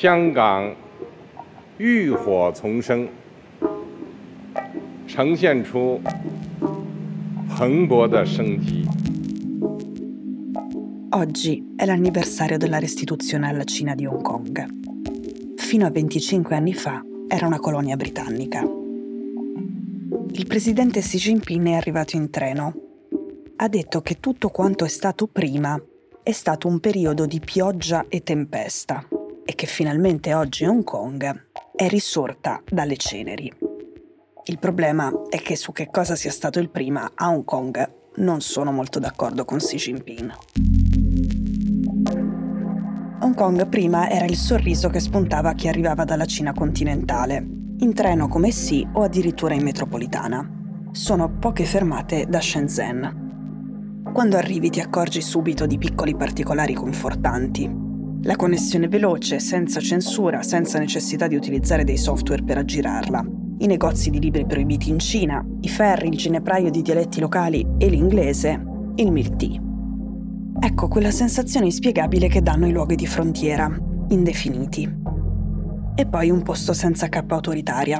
香港浴火重生，呈现出蓬勃的生机。 Oggi è l'anniversario della restituzione alla Cina di Hong Kong. Fino a 25 anni fa era una colonia britannica. Il presidente Xi Jinping è arrivato in treno. Ha detto che tutto quanto è stato prima è stato un periodo di pioggia e tempesta e che finalmente oggi Hong Kong è risorta dalle ceneri. Il problema è che su che cosa sia stato il prima a Hong Kong non sono molto d'accordo con Xi Jinping. Hong Kong prima era il sorriso che spuntava a chi arrivava dalla Cina continentale, in treno come sì o addirittura in metropolitana. Sono poche fermate da Shenzhen. Quando arrivi ti accorgi subito di piccoli particolari confortanti. La connessione veloce, senza censura, senza necessità di utilizzare dei software per aggirarla. I negozi di libri proibiti in Cina, i ferri, il ginepraio di dialetti locali e l'inglese, il milk tea. Ecco quella sensazione inspiegabile che danno i luoghi di frontiera, indefiniti. E poi un posto senza cappa autoritaria.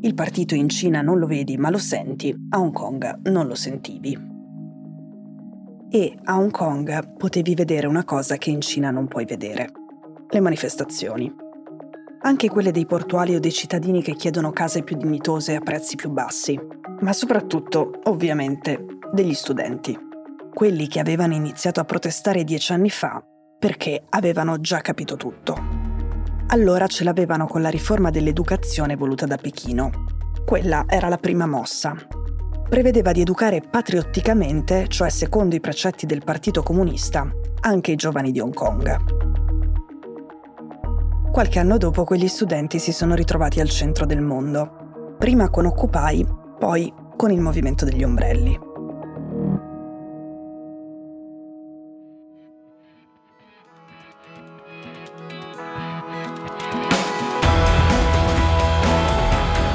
Il partito in Cina non lo vedi ma lo senti, a Hong Kong non lo sentivi. E a Hong Kong potevi vedere una cosa che in Cina non puoi vedere. Le manifestazioni. Anche quelle dei portuali o dei cittadini che chiedono case più dignitose a prezzi più bassi. Ma soprattutto, ovviamente, degli studenti quelli che avevano iniziato a protestare dieci anni fa perché avevano già capito tutto. Allora ce l'avevano con la riforma dell'educazione voluta da Pechino. Quella era la prima mossa. Prevedeva di educare patriotticamente, cioè secondo i precetti del Partito Comunista, anche i giovani di Hong Kong. Qualche anno dopo quegli studenti si sono ritrovati al centro del mondo, prima con Occupy, poi con il movimento degli ombrelli.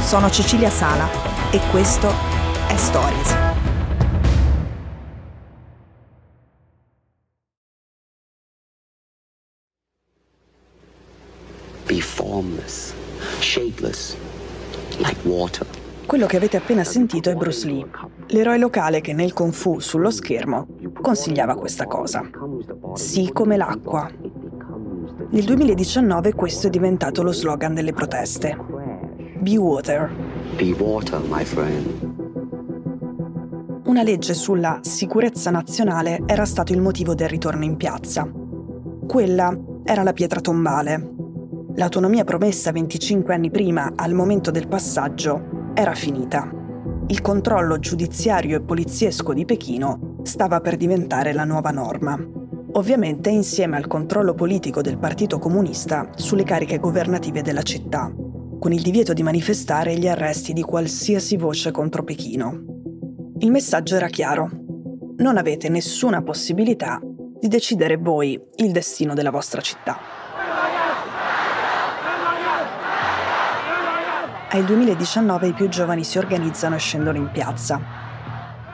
Sono Cecilia Sala e questo è Stories. Be formless, shapeless, like water. Quello che avete appena sentito è Bruce Lee, l'eroe locale che nel Kung Fu sullo schermo consigliava questa cosa. Sì come l'acqua. Nel 2019 questo è diventato lo slogan delle proteste. Be Water. Be water, my friend. Una legge sulla sicurezza nazionale era stato il motivo del ritorno in piazza. Quella era la pietra tombale. L'autonomia promessa 25 anni prima, al momento del passaggio, era finita. Il controllo giudiziario e poliziesco di Pechino stava per diventare la nuova norma. Ovviamente insieme al controllo politico del Partito Comunista sulle cariche governative della città con il divieto di manifestare gli arresti di qualsiasi voce contro Pechino. Il messaggio era chiaro. Non avete nessuna possibilità di decidere voi il destino della vostra città. Al 2019 i più giovani si organizzano e scendono in piazza.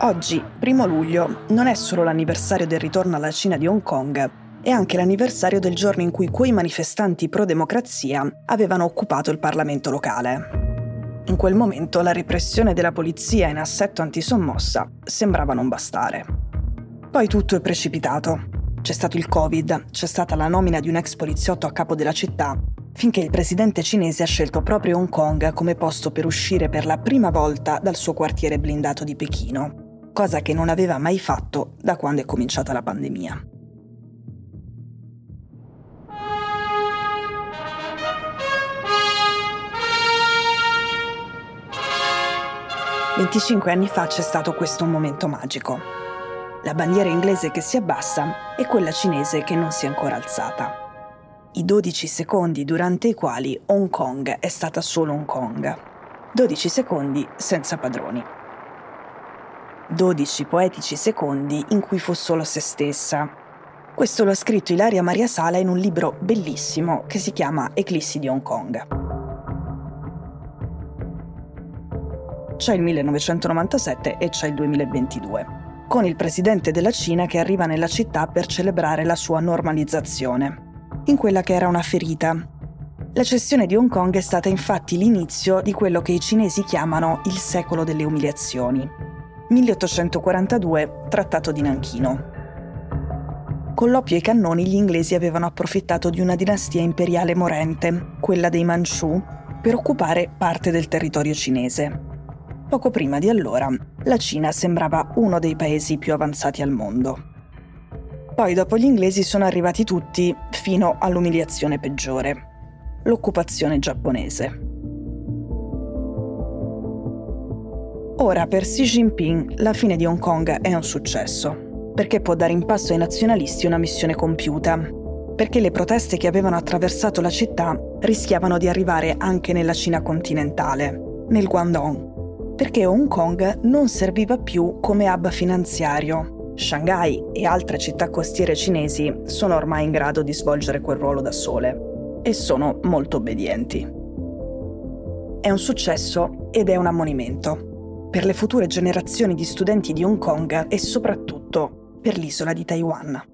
Oggi, primo luglio, non è solo l'anniversario del ritorno alla Cina di Hong Kong, è anche l'anniversario del giorno in cui quei manifestanti pro-democrazia avevano occupato il Parlamento locale. In quel momento la repressione della polizia in assetto antisommossa sembrava non bastare. Poi tutto è precipitato. C'è stato il Covid, c'è stata la nomina di un ex poliziotto a capo della città, finché il presidente cinese ha scelto proprio Hong Kong come posto per uscire per la prima volta dal suo quartiere blindato di Pechino, cosa che non aveva mai fatto da quando è cominciata la pandemia. 25 anni fa c'è stato questo momento magico. La bandiera inglese che si abbassa e quella cinese che non si è ancora alzata. I 12 secondi durante i quali Hong Kong è stata solo Hong Kong. 12 secondi senza padroni. 12 poetici secondi in cui fu solo se stessa. Questo lo ha scritto Ilaria Maria Sala in un libro bellissimo che si chiama Eclissi di Hong Kong. C'è il 1997 e c'è il 2022, con il presidente della Cina che arriva nella città per celebrare la sua normalizzazione, in quella che era una ferita, La cessione di Hong Kong è stata infatti l'inizio di quello che i cinesi chiamano il secolo delle umiliazioni. 1842, Trattato di Nanchino. Con l'oppio e i cannoni gli inglesi avevano approfittato di una dinastia imperiale morente, quella dei Manchu, per occupare parte del territorio cinese. Poco prima di allora, la Cina sembrava uno dei paesi più avanzati al mondo. Poi dopo gli inglesi sono arrivati tutti fino all'umiliazione peggiore, l'occupazione giapponese. Ora per Xi Jinping la fine di Hong Kong è un successo, perché può dare in pasto ai nazionalisti una missione compiuta, perché le proteste che avevano attraversato la città rischiavano di arrivare anche nella Cina continentale, nel Guangdong, perché Hong Kong non serviva più come hub finanziario. Shanghai e altre città costiere cinesi sono ormai in grado di svolgere quel ruolo da sole e sono molto obbedienti. È un successo ed è un ammonimento per le future generazioni di studenti di Hong Kong e soprattutto per l'isola di Taiwan.